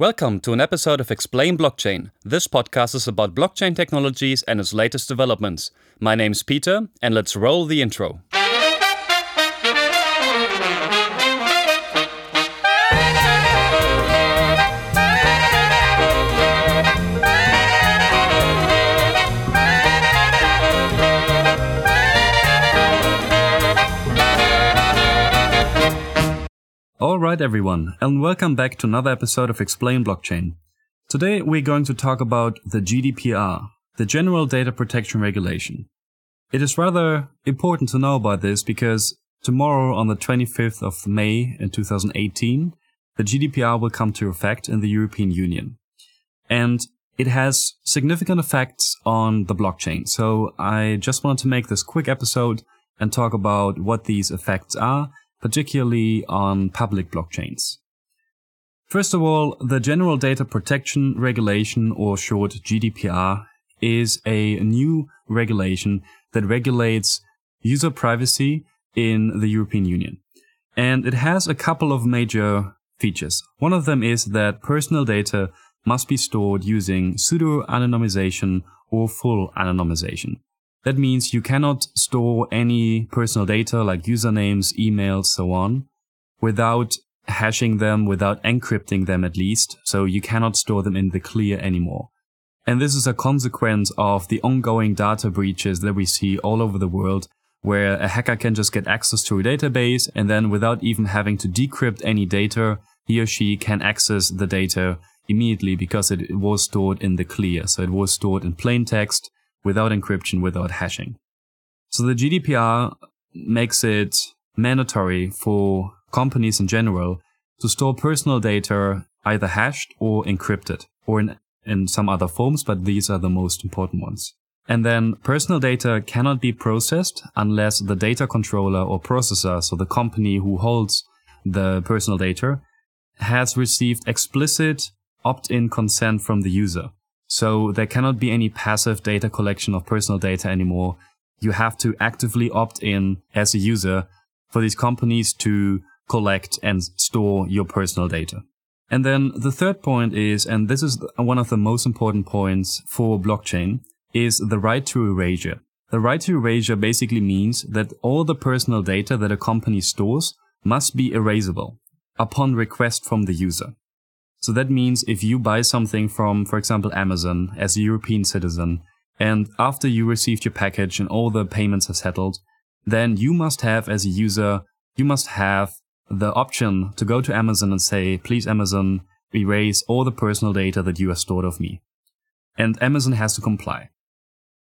Welcome to an episode of Explain Blockchain. This podcast is about blockchain technologies and its latest developments. My name's Peter, and let's roll the intro. Alright everyone, and welcome back to another episode of Explain Blockchain. Today we're going to talk about the GDPR, the General Data Protection Regulation. It is rather important to know about this because tomorrow on the 25th of May in 2018, the GDPR will come to effect in the European Union. And it has significant effects on the blockchain. So I just wanted to make this quick episode and talk about what these effects are particularly on public blockchains. First of all, the General Data Protection Regulation, or short GDPR, is a new regulation that regulates user privacy in the European Union. And it has a couple of major features. One of them is that personal data must be stored using pseudo-anonymization or full anonymization. That means you cannot store any personal data like usernames, emails, so on, without hashing them, without encrypting them at least. So you cannot store them in the clear anymore. And this is a consequence of the ongoing data breaches that we see all over the world, where a hacker can just get access to a database and then without even having to decrypt any data, he or she can access the data immediately because it was stored in the clear. So it was stored in plain text without encryption, without hashing. So the GDPR makes it mandatory for companies in general to store personal data either hashed or encrypted or in, in some other forms, but these are the most important ones. And then personal data cannot be processed unless the data controller or processor, so the company who holds the personal data, has received explicit opt-in consent from the user. So there cannot be any passive data collection of personal data anymore. You have to actively opt in as a user for these companies to collect and store your personal data. And then the third point is, and this is one of the most important points for blockchain, is the right to erasure. The right to erasure basically means that all the personal data that a company stores must be erasable upon request from the user. So that means if you buy something from, for example, Amazon as a European citizen, and after you received your package and all the payments are settled, then you must have, as a user, you must have the option to go to Amazon and say, please, Amazon, erase all the personal data that you have stored of me. And Amazon has to comply.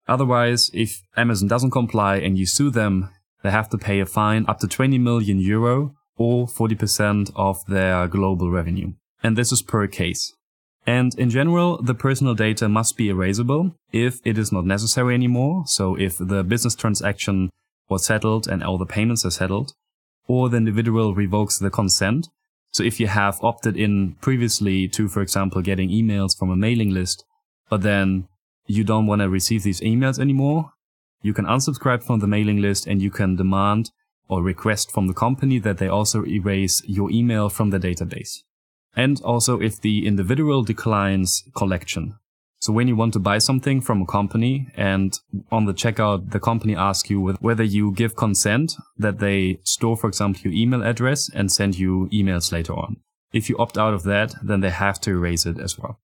Otherwise, if Amazon doesn't comply and you sue them, they have to pay a fine up to 20 million euro or 40% of their global revenue and this is per case. And in general, the personal data must be erasable if it is not necessary anymore. So if the business transaction was settled and all the payments are settled, or the individual revokes the consent. So if you have opted in previously to, for example, getting emails from a mailing list, but then you don't want to receive these emails anymore, you can unsubscribe from the mailing list and you can demand or request from the company that they also erase your email from the database and also if the individual declines collection. So when you want to buy something from a company and on the checkout, the company asks you whether you give consent that they store, for example, your email address and send you emails later on. If you opt out of that, then they have to erase it as well.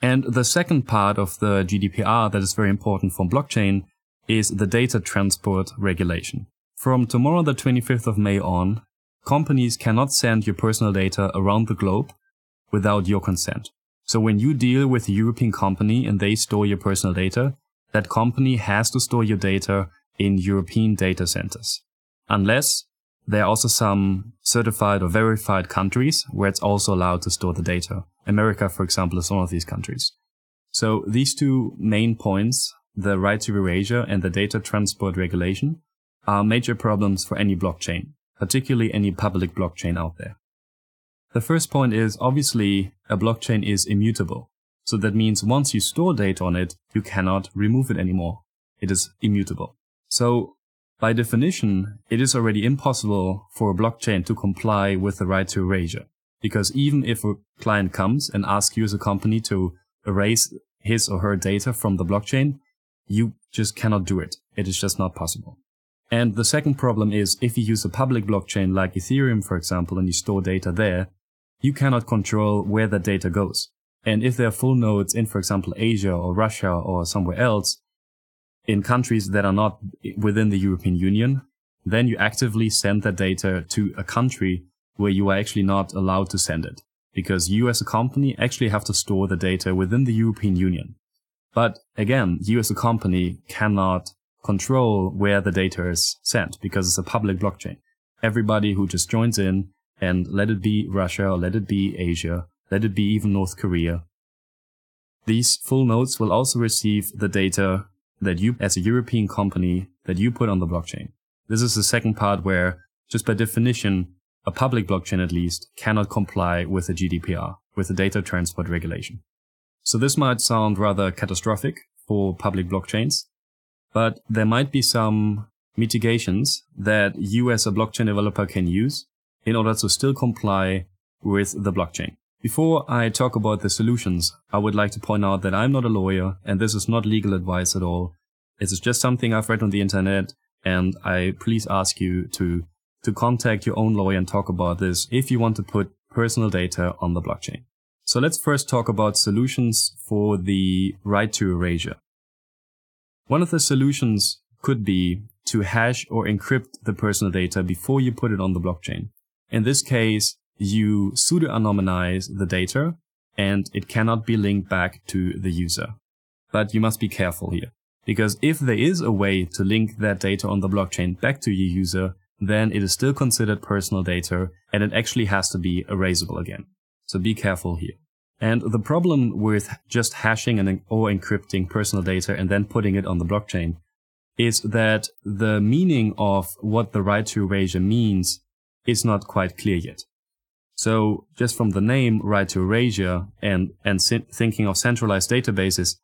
And the second part of the GDPR that is very important for blockchain is the data transport regulation. From tomorrow, the 25th of May on, companies cannot send your personal data around the globe without your consent. So when you deal with a European company and they store your personal data, that company has to store your data in European data centers. Unless there are also some certified or verified countries where it's also allowed to store the data. America, for example, is one of these countries. So these two main points, the right to erasure and the data transport regulation, are major problems for any blockchain particularly any public blockchain out there. The first point is obviously a blockchain is immutable. So that means once you store data on it, you cannot remove it anymore. It is immutable. So by definition, it is already impossible for a blockchain to comply with the right to erasure. Because even if a client comes and asks you as a company to erase his or her data from the blockchain, you just cannot do it. It is just not possible. And the second problem is if you use a public blockchain like Ethereum, for example, and you store data there, you cannot control where that data goes. And if there are full nodes in, for example, Asia or Russia or somewhere else, in countries that are not within the European Union, then you actively send that data to a country where you are actually not allowed to send it. Because you as a company actually have to store the data within the European Union. But again, you as a company cannot control where the data is sent because it's a public blockchain. Everybody who just joins in and let it be Russia or let it be Asia, let it be even North Korea. These full nodes will also receive the data that you as a European company that you put on the blockchain. This is the second part where just by definition, a public blockchain at least cannot comply with the GDPR, with the data transport regulation. So this might sound rather catastrophic for public blockchains, but there might be some mitigations that you as a blockchain developer can use in order to still comply with the blockchain. Before I talk about the solutions, I would like to point out that I'm not a lawyer and this is not legal advice at all. It is just something I've read on the internet and I please ask you to, to contact your own lawyer and talk about this if you want to put personal data on the blockchain. So let's first talk about solutions for the right to erasure. One of the solutions could be to hash or encrypt the personal data before you put it on the blockchain. In this case, you pseudo-anonymize the data and it cannot be linked back to the user. But you must be careful here. Because if there is a way to link that data on the blockchain back to your user, then it is still considered personal data and it actually has to be erasable again. So be careful here. And the problem with just hashing and or encrypting personal data and then putting it on the blockchain is that the meaning of what the right to erasure means is not quite clear yet. So just from the name right to erasure and, and thinking of centralized databases,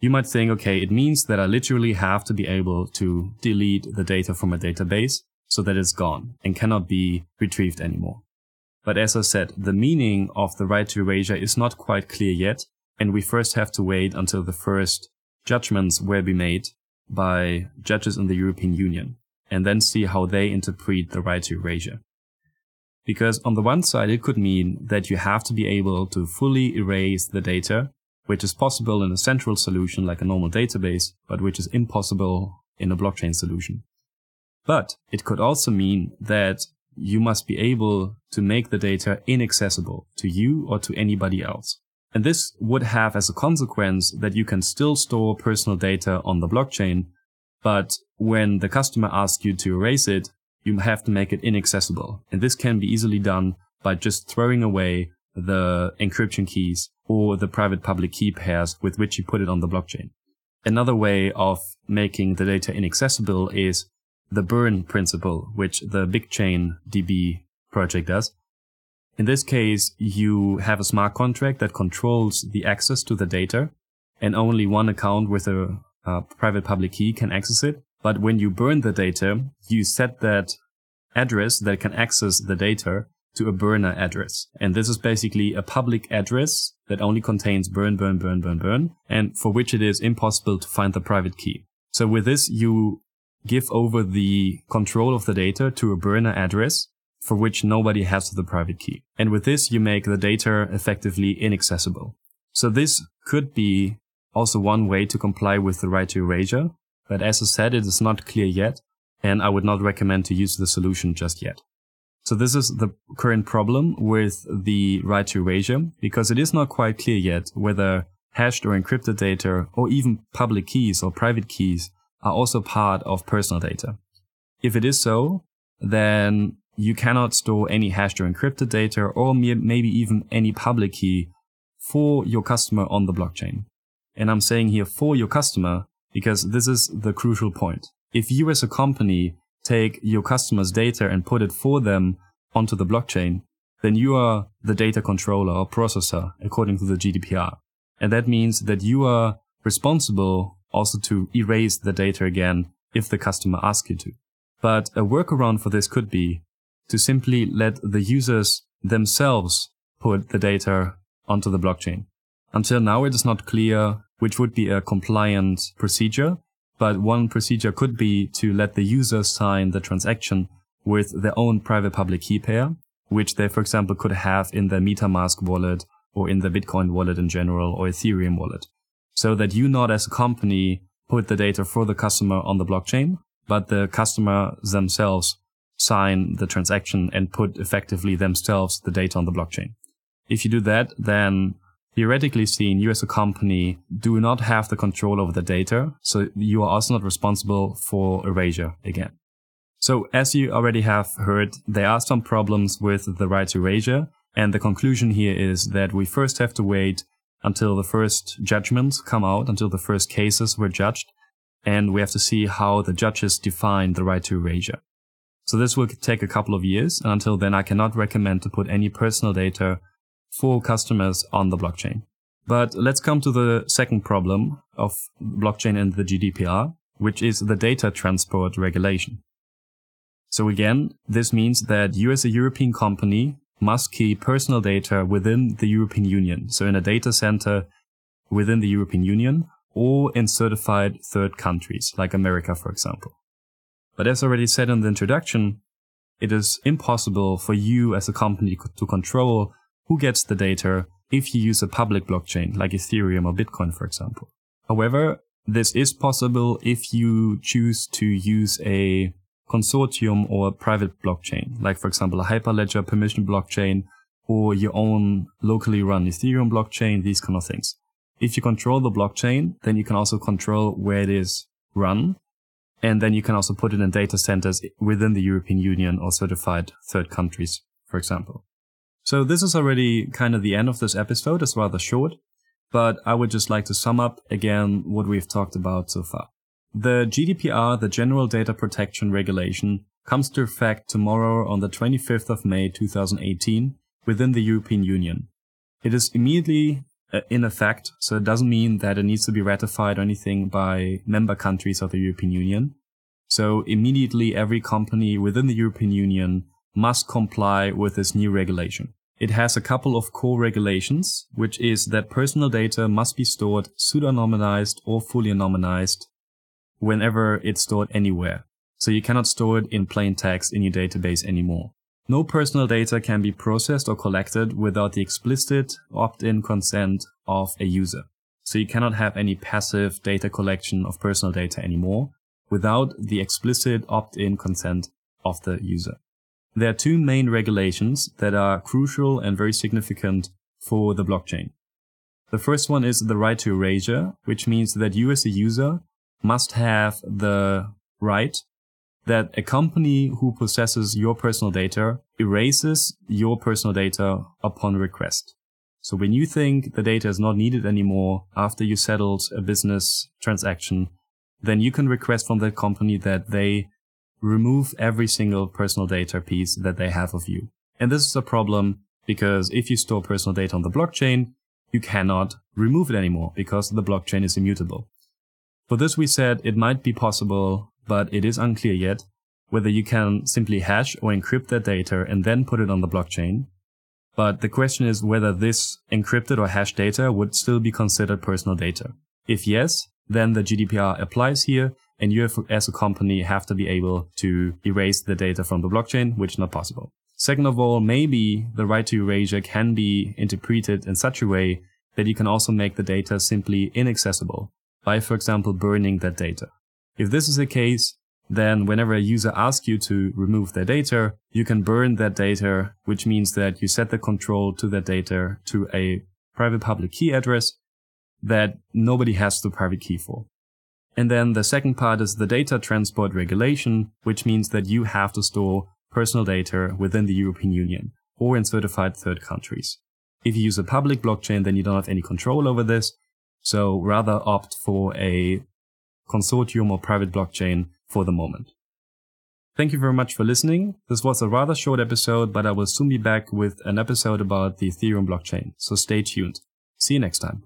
you might think, okay, it means that I literally have to be able to delete the data from a database so that it's gone and cannot be retrieved anymore. But as I said, the meaning of the right to erasure is not quite clear yet, and we first have to wait until the first judgments will be made by judges in the European Union, and then see how they interpret the right to erasure. Because on the one side, it could mean that you have to be able to fully erase the data, which is possible in a central solution like a normal database, but which is impossible in a blockchain solution. But it could also mean that you must be able to make the data inaccessible to you or to anybody else. And this would have as a consequence that you can still store personal data on the blockchain, but when the customer asks you to erase it, you have to make it inaccessible. And this can be easily done by just throwing away the encryption keys or the private public key pairs with which you put it on the blockchain. Another way of making the data inaccessible is the burn principle, which the BigChain DB project does. In this case, you have a smart contract that controls the access to the data and only one account with a, a private public key can access it. But when you burn the data, you set that address that can access the data to a burner address. And this is basically a public address that only contains burn, burn, burn, burn, burn, and for which it is impossible to find the private key. So with this, you give over the control of the data to a burner address for which nobody has the private key. And with this, you make the data effectively inaccessible. So this could be also one way to comply with the right to erasure. But as I said, it is not clear yet, and I would not recommend to use the solution just yet. So this is the current problem with the right to erasure, because it is not quite clear yet whether hashed or encrypted data, or even public keys or private keys, are also part of personal data. If it is so, then you cannot store any hashed or encrypted data or maybe even any public key for your customer on the blockchain. And I'm saying here for your customer because this is the crucial point. If you as a company take your customer's data and put it for them onto the blockchain, then you are the data controller or processor according to the GDPR. And that means that you are responsible also to erase the data again if the customer asks you to. But a workaround for this could be to simply let the users themselves put the data onto the blockchain. Until now, it is not clear which would be a compliant procedure, but one procedure could be to let the user sign the transaction with their own private public key pair, which they, for example, could have in their MetaMask wallet or in the Bitcoin wallet in general or Ethereum wallet. So that you not as a company put the data for the customer on the blockchain, but the customer themselves sign the transaction and put effectively themselves the data on the blockchain. If you do that, then theoretically seen, you as a company do not have the control over the data. So you are also not responsible for erasure again. So as you already have heard, there are some problems with the right to erasure. And the conclusion here is that we first have to wait until the first judgments come out, until the first cases were judged. And we have to see how the judges define the right to erasure. So this will take a couple of years. And until then, I cannot recommend to put any personal data for customers on the blockchain. But let's come to the second problem of blockchain and the GDPR, which is the data transport regulation. So again, this means that you as a European company must keep personal data within the European Union. So in a data center within the European Union or in certified third countries, like America, for example. But as already said in the introduction, it is impossible for you as a company to control who gets the data if you use a public blockchain like Ethereum or Bitcoin, for example. However, this is possible if you choose to use a consortium or private blockchain, like for example, a Hyperledger permission blockchain or your own locally run Ethereum blockchain, these kind of things. If you control the blockchain, then you can also control where it is run. And then you can also put it in data centers within the European Union or certified third countries, for example. So this is already kind of the end of this episode. It's rather short, but I would just like to sum up again what we've talked about so far. The GDPR, the General Data Protection Regulation, comes to effect tomorrow on the 25th of May 2018 within the European Union. It is immediately uh, in effect, so it doesn't mean that it needs to be ratified or anything by member countries of the European Union. So immediately every company within the European Union must comply with this new regulation. It has a couple of core regulations, which is that personal data must be stored pseudonymized or fully anonymized whenever it's stored anywhere. So you cannot store it in plain text in your database anymore. No personal data can be processed or collected without the explicit opt-in consent of a user. So you cannot have any passive data collection of personal data anymore without the explicit opt-in consent of the user. There are two main regulations that are crucial and very significant for the blockchain. The first one is the right to erasure, which means that you as a user must have the right that a company who possesses your personal data erases your personal data upon request. So when you think the data is not needed anymore after you settled a business transaction, then you can request from that company that they remove every single personal data piece that they have of you. And this is a problem because if you store personal data on the blockchain, you cannot remove it anymore because the blockchain is immutable. For this, we said it might be possible, but it is unclear yet whether you can simply hash or encrypt that data and then put it on the blockchain. But the question is whether this encrypted or hashed data would still be considered personal data. If yes, then the GDPR applies here and you as a company have to be able to erase the data from the blockchain, which is not possible. Second of all, maybe the right to erasure can be interpreted in such a way that you can also make the data simply inaccessible by, for example, burning that data. If this is the case, then whenever a user asks you to remove their data, you can burn that data, which means that you set the control to that data to a private public key address that nobody has the private key for. And then the second part is the data transport regulation, which means that you have to store personal data within the European Union or in certified third countries. If you use a public blockchain, then you don't have any control over this. So rather opt for a consortium or private blockchain for the moment. Thank you very much for listening. This was a rather short episode, but I will soon be back with an episode about the Ethereum blockchain. So stay tuned. See you next time.